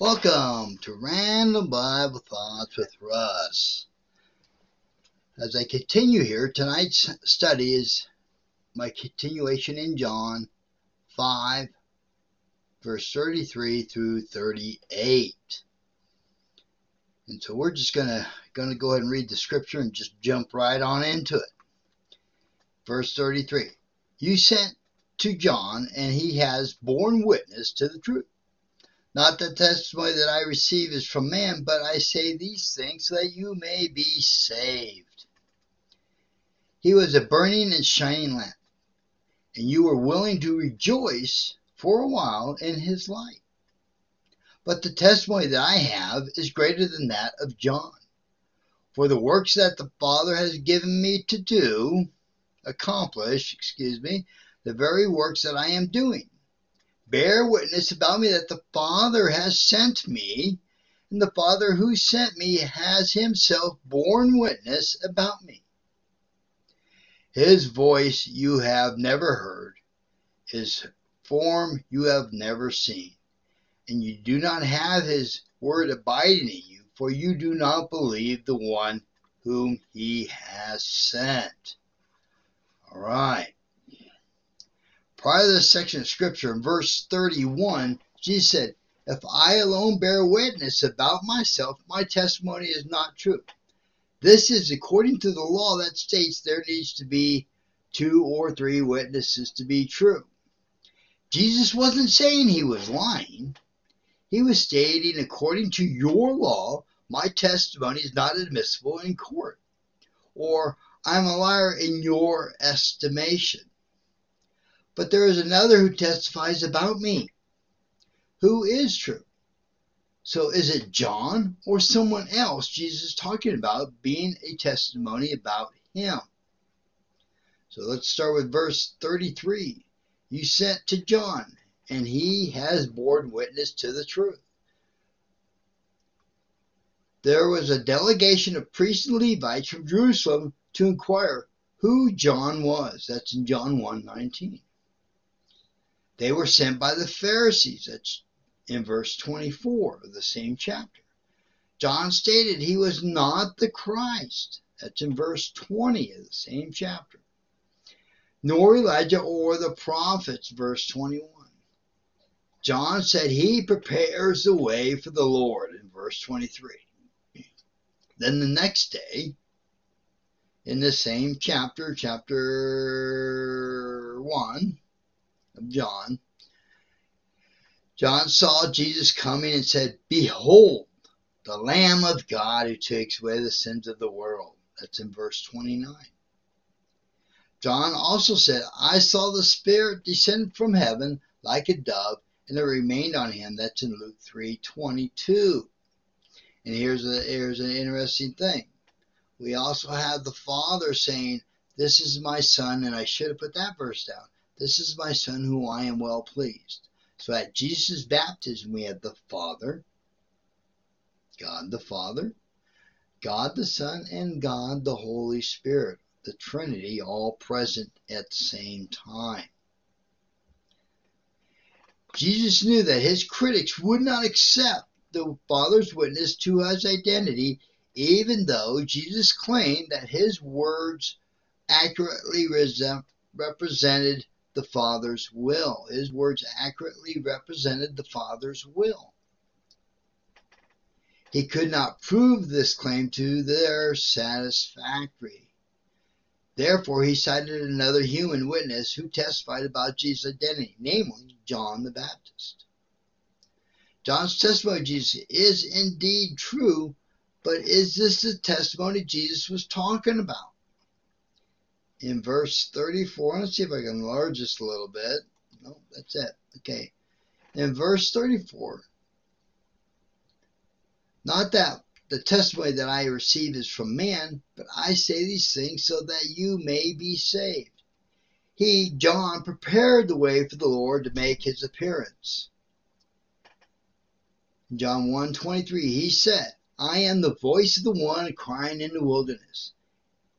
Welcome to Random Bible Thoughts with Russ. As I continue here, tonight's study is my continuation in John 5, verse 33 through 38. And so we're just gonna gonna go ahead and read the scripture and just jump right on into it. Verse 33. You sent to John, and he has borne witness to the truth. Not the testimony that I receive is from man, but I say these things so that you may be saved. He was a burning and shining lamp, and you were willing to rejoice for a while in his light. But the testimony that I have is greater than that of John. For the works that the Father has given me to do, accomplish, excuse me, the very works that I am doing bear witness about me that the Father has sent me, and the Father who sent me has himself borne witness about me. His voice you have never heard, his form you have never seen, and you do not have his word abiding in you, for you do not believe the one whom he has sent. All right. Prior to this section of scripture, in verse 31, Jesus said, If I alone bear witness about myself, my testimony is not true. This is according to the law that states there needs to be two or three witnesses to be true. Jesus wasn't saying he was lying. He was stating, according to your law, my testimony is not admissible in court. Or, I'm a liar in your estimation. But there is another who testifies about me. Who is true? So is it John or someone else Jesus is talking about being a testimony about him? So let's start with verse 33. You sent to John, and he has borne witness to the truth. There was a delegation of priests and Levites from Jerusalem to inquire who John was. That's in John 1 19. They were sent by the Pharisees. That's in verse 24 of the same chapter. John stated he was not the Christ. That's in verse 20 of the same chapter. Nor Elijah or the prophets, verse 21. John said he prepares the way for the Lord in verse 23. Then the next day, in the same chapter, chapter 1, of John, John saw Jesus coming and said, Behold, the Lamb of God who takes away the sins of the world. That's in verse 29. John also said, I saw the Spirit descend from heaven like a dove, and it remained on him. That's in Luke 3.22. And here's, a, here's an interesting thing. We also have the Father saying, This is my Son, and I should have put that verse down. This is my Son who I am well pleased. So at Jesus' baptism, we have the Father, God the Father, God the Son, and God the Holy Spirit, the Trinity, all present at the same time. Jesus knew that his critics would not accept the Father's witness to his identity, even though Jesus claimed that his words accurately represented the Father's will. His words accurately represented the Father's will. He could not prove this claim to their satisfactory. Therefore, he cited another human witness who testified about Jesus' identity, namely John the Baptist. John's testimony of Jesus is indeed true, but is this the testimony Jesus was talking about? In verse 34. Let's see if I can enlarge this a little bit. No, that's it. Okay. In verse 34, not that the testimony that I receive is from man, but I say these things so that you may be saved. He, John, prepared the way for the Lord to make his appearance. John 1.23, he said, I am the voice of the one crying in the wilderness.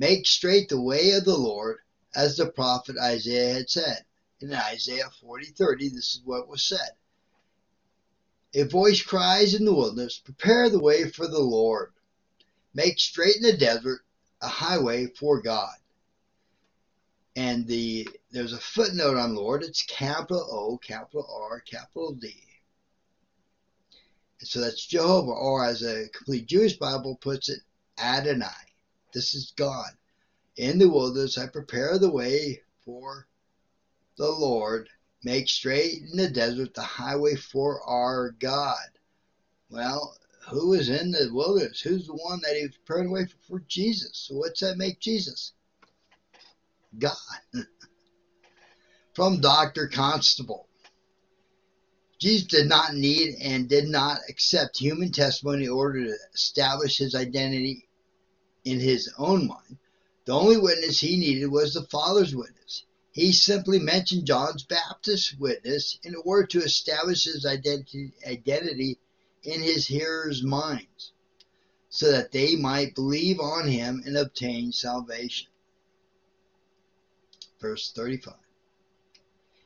Make straight the way of the Lord, as the prophet Isaiah had said. In Isaiah 40 30, this is what was said A voice cries in the wilderness, Prepare the way for the Lord. Make straight in the desert a highway for God. And the there's a footnote on Lord. It's capital O, capital R, capital D. So that's Jehovah, or as a complete Jewish Bible puts it, Adonai. This is God. In the wilderness I prepare the way for the Lord. Make straight in the desert the highway for our God. Well, who is in the wilderness? Who's the one that he was preparing the way for, for Jesus? So what's that make Jesus? God. From Dr. Constable. Jesus did not need and did not accept human testimony in order to establish his identity in his own mind. The only witness he needed was the Father's witness. He simply mentioned John's Baptist witness in order to establish his identity, identity in his hearers' minds so that they might believe on him and obtain salvation. Verse 35.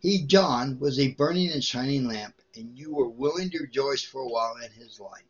He, John, was a burning and shining lamp, and you were willing to rejoice for a while in his light.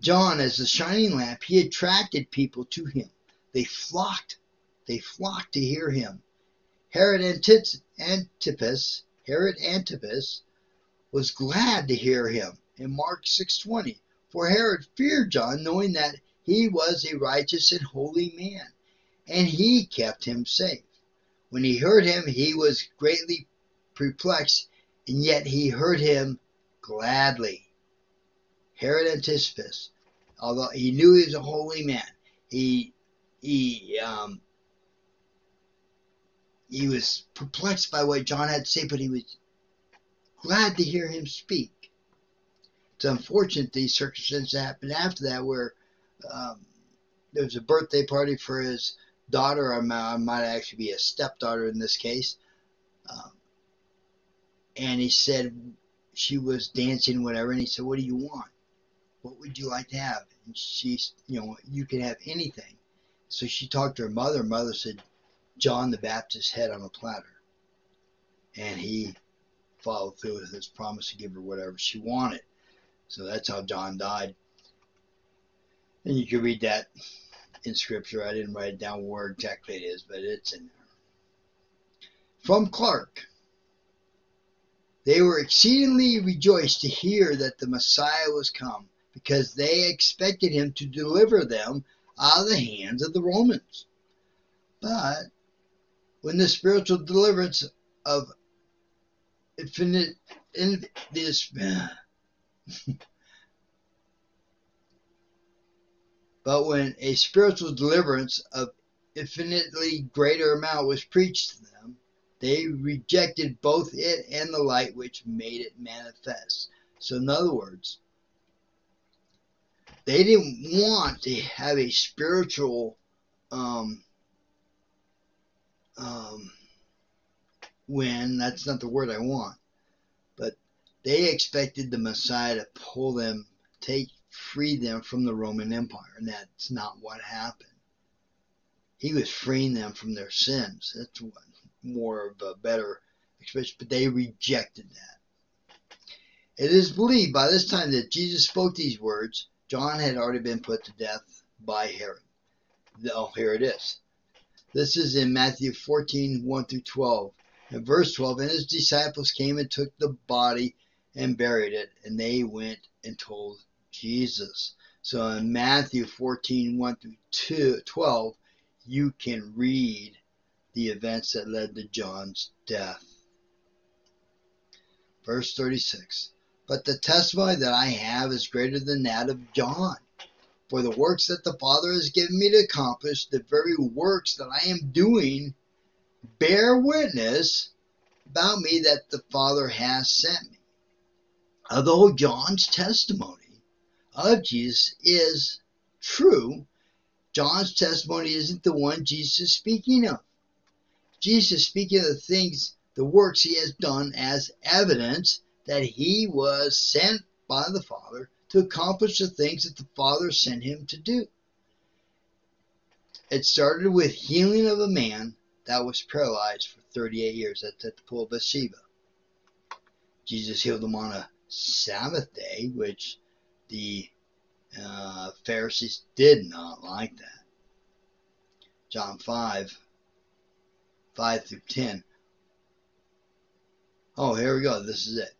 John, as the shining lamp, he attracted people to him. They flocked, they flocked to hear him. Herod Antipas, Herod Antipas was glad to hear him in Mark 6:20, for Herod feared John, knowing that he was a righteous and holy man, and he kept him safe. When he heard him, he was greatly perplexed, and yet he heard him gladly. Herod Antipas, although he knew he was a holy man, he he um, he was perplexed by what John had to say, but he was glad to hear him speak. It's unfortunate these circumstances happened after that, where um, there was a birthday party for his daughter, I might, actually be a stepdaughter in this case. Um, and he said she was dancing, whatever. And he said, "What do you want? What would you like to have?" And she's, you know, you can have anything. So she talked to her mother. Mother said, "John the Baptist's head on a platter," and he followed through with his promise to give her whatever she wanted. So that's how John died. And you can read that in scripture. I didn't write it down where exactly it is, but it's in there. From Clarke. They were exceedingly rejoiced to hear that the Messiah was come, because they expected him to deliver them out of the hands of the Romans. But when the spiritual deliverance of infinite in this But when a spiritual deliverance of infinitely greater amount was preached to them, they rejected both it and the light which made it manifest. So, in other words, they didn't want to have a spiritual um, um, win. That's not the word I want. But they expected the Messiah to pull them, take free them from the Roman Empire, and that's not what happened. He was freeing them from their sins. That's more of a better expression, but they rejected that. It is believed by this time that Jesus spoke these words. John had already been put to death by Herod. Oh, here it is. This is in Matthew 14, 1 through 12. In verse 12, and his disciples came and took the body and buried it, and they went and told Jesus. So in Matthew 14, 1 through 2, 12, you can read the events that led to John's death. Verse 36 But the testimony that I have is greater than that of John. For the works that the Father has given me to accomplish, the very works that I am doing, bear witness about me that the Father has sent me. Although John's testimony of Jesus is true, John's testimony isn't the one Jesus is speaking of. Jesus is speaking of the things, the works he has done as evidence that he was sent by the Father to accomplish the things that the Father sent him to do. It started with healing of a man that was paralyzed for 38 years. At the pool of Bethesda. Jesus healed him on a Sabbath day, which the uh, Pharisees did not like that. John 5, 5 through 10. Oh, here we go. This is it.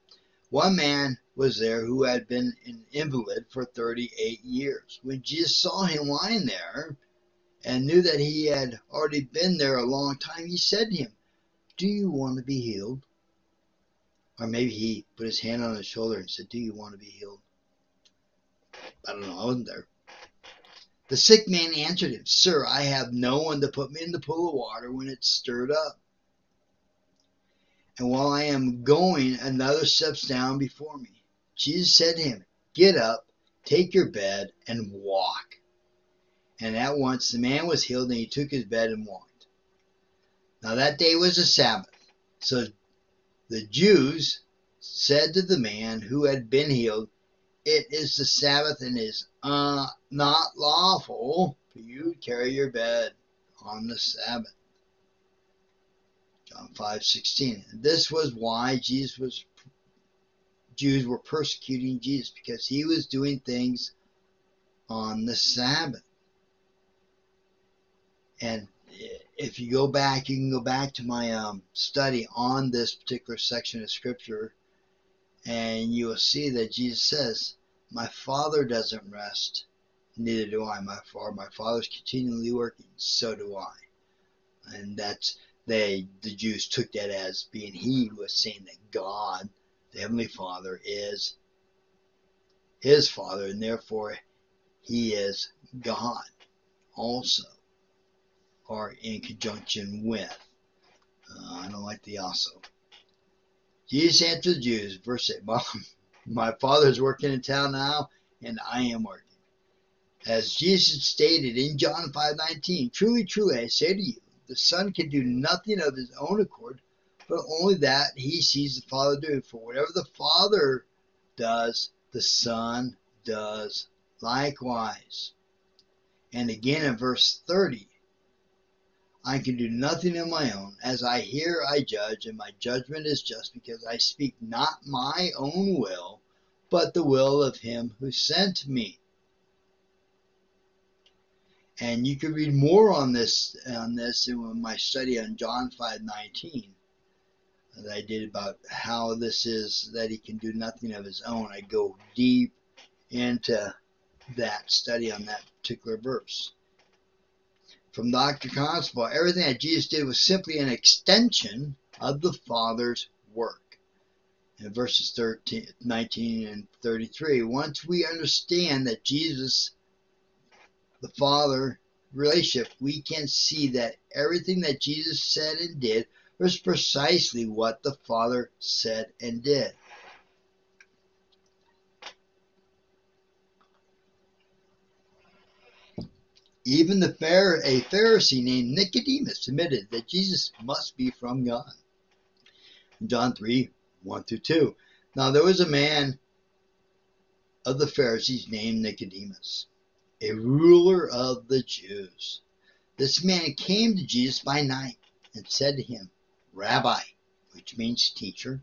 One man was there who had been an invalid for 38 years. When Jesus saw him lying there and knew that he had already been there a long time, he said to him, Do you want to be healed? Or maybe he put his hand on his shoulder and said, Do you want to be healed? I don't know. I wasn't there. The sick man answered him, Sir, I have no one to put me in the pool of water when it's stirred up. And while I am going, another steps down before me. Jesus said to him, Get up, take your bed, and walk. And at once the man was healed, and he took his bed and walked. Now that day was a Sabbath. So the Jews said to the man who had been healed, It is the Sabbath, and is uh, not lawful for you to carry your bed on the Sabbath. John 5:16. This was why Jesus was Jews were persecuting Jesus because he was doing things on the Sabbath. And if you go back, you can go back to my um, study on this particular section of Scripture, and you will see that Jesus says, "My Father doesn't rest, neither do I. My Father, my Father's continually working, so do I." And that's they, the Jews, took that as being He was saying that God the Heavenly Father is his Father, and therefore he is God also, or in conjunction with. Uh, I don't like the also. Jesus answered the Jews, verse 8, my, my Father is working in town now, and I am working. As Jesus stated in John 5:19, truly, truly, I say to you, the Son can do nothing of his own accord, but only that he sees the Father doing. For whatever the Father does, the Son does likewise. And again in verse 30, I can do nothing of my own. As I hear, I judge, and my judgment is just because I speak not my own will, but the will of him who sent me. And you can read more on this on this in my study on John 5:19 that I did about how this is that he can do nothing of his own. I go deep into that study on that particular verse. From Dr. Constable, everything that Jesus did was simply an extension of the Father's work. In verses 13, 19 and 33, once we understand that Jesus, the Father relationship, we can see that everything that Jesus said and did was precisely what the Father said and did. Even the a Pharisee named Nicodemus admitted that Jesus must be from God. John 3 1 through 2. Now there was a man of the Pharisees named Nicodemus, a ruler of the Jews. This man came to Jesus by night and said to him, Rabbi, which means teacher.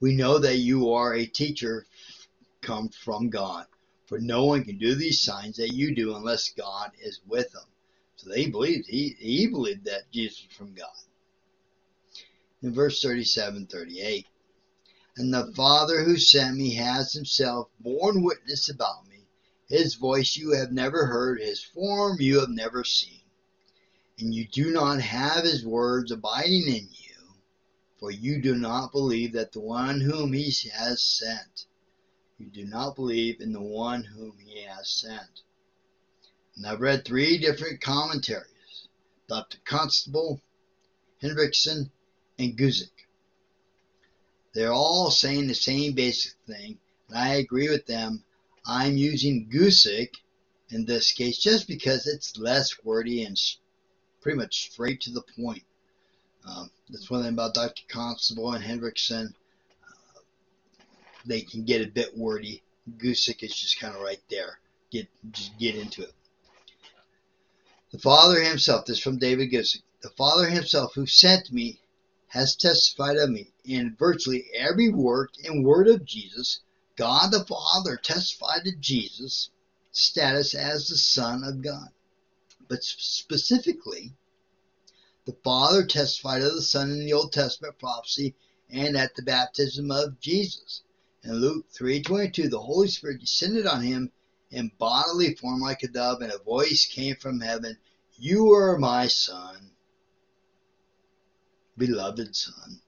We know that you are a teacher come from God, for no one can do these signs that you do unless God is with them. So they believed, he, he believed that Jesus was from God. In verse 37 38, and the Father who sent me has himself borne witness about me. His voice you have never heard, his form you have never seen and you do not have his words abiding in you, for you do not believe that the one whom he has sent. You do not believe in the one whom he has sent. And I've read three different commentaries Dr. Constable, Hendriksen, and Guzik. They're all saying the same basic thing, and I agree with them. I'm using Guzik in this case just because it's less wordy and pretty much straight to the point. Um, that's one thing about Dr. Constable and Hendriksen. Uh, they can get a bit wordy. Guzik is just kind of right there. Get just get into it. The Father Himself. This is from David Guzik. The Father Himself, who sent me, has testified of me. In virtually every work and word of Jesus, God the Father testified to Jesus' status as the Son of God. But specifically, the Father testified of the Son in the Old Testament prophecy and at the baptism of Jesus. In Luke 3:22, the Holy Spirit descended on him in bodily form like a dove, and a voice came from heaven, "You are my Son, beloved Son,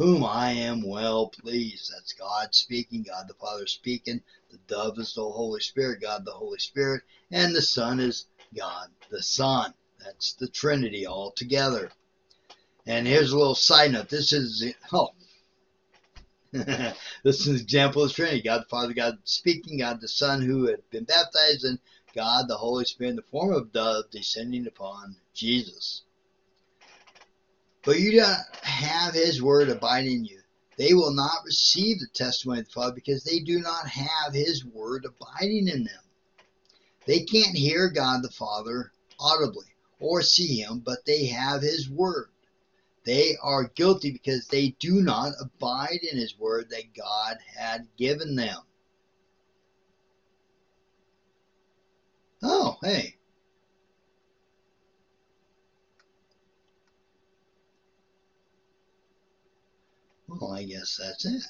whom I am well pleased." That's God speaking, God the Father speaking. The dove is the Holy Spirit, God the Holy Spirit, and the Son is God the Son. That's the Trinity all together. And here's a little side note. This is oh, this is an example of Trinity: God the Father, God speaking, God the Son who had been baptized, and God the Holy Spirit in the form of dove descending upon Jesus. But you don't have His word abide in you. They will not receive the testimony of the Father because they do not have His word abiding in them. They can't hear God the Father audibly or see Him, but they have His word. They are guilty because they do not abide in His word that God had given them. Oh, hey. Well, I guess that's it.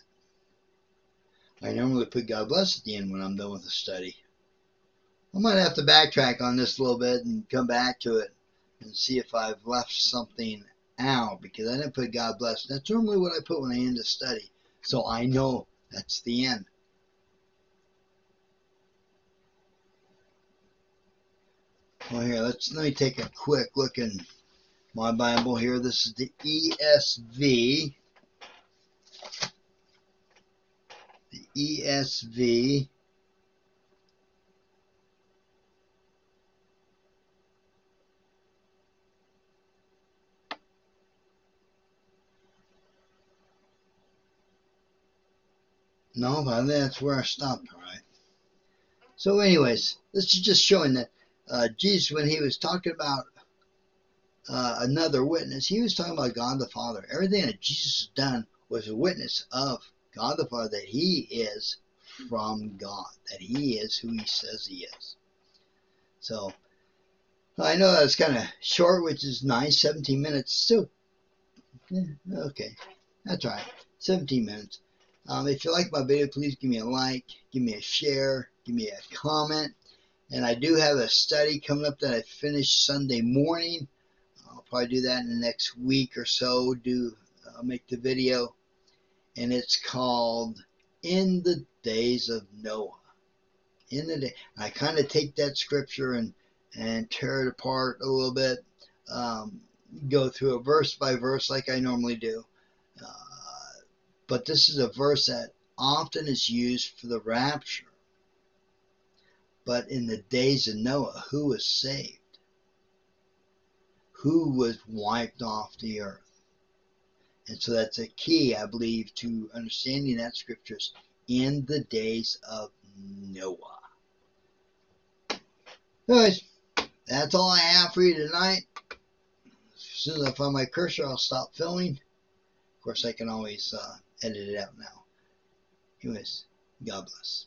I normally put God bless at the end when I'm done with the study. I might have to backtrack on this a little bit and come back to it and see if I've left something out because I didn't put God bless. That's normally what I put when I end a study. So I know that's the end. Well, here, let's let me take a quick look in my Bible here. This is the ESV. ESV. No, but that's where I stopped, all right. So, anyways, this is just showing that uh, Jesus, when he was talking about uh, another witness, he was talking about God the Father. Everything that Jesus has done was a witness of God the Father that he is from God, that he is who he says he is. So, I know that's kind of short, which is nice, 17 minutes. Yeah, okay, that's right, 17 minutes. Um, if you like my video, please give me a like, give me a share, give me a comment. And I do have a study coming up that I finished Sunday morning. I'll probably do that in the next week or so. Do I'll make the video, and it's called "In the Days of Noah." In the day, I kind of take that scripture and and tear it apart a little bit. Um, go through a verse by verse like I normally do. Uh, but this is a verse that often is used for the rapture. But in the days of Noah, who was saved? Who was wiped off the earth? And so that's a key, I believe, to understanding that scriptures in the days of Noah. Anyways, that's all I have for you tonight. As soon as I find my cursor, I'll stop filming. Of course, I can always uh, edit it out now. Anyways, God bless.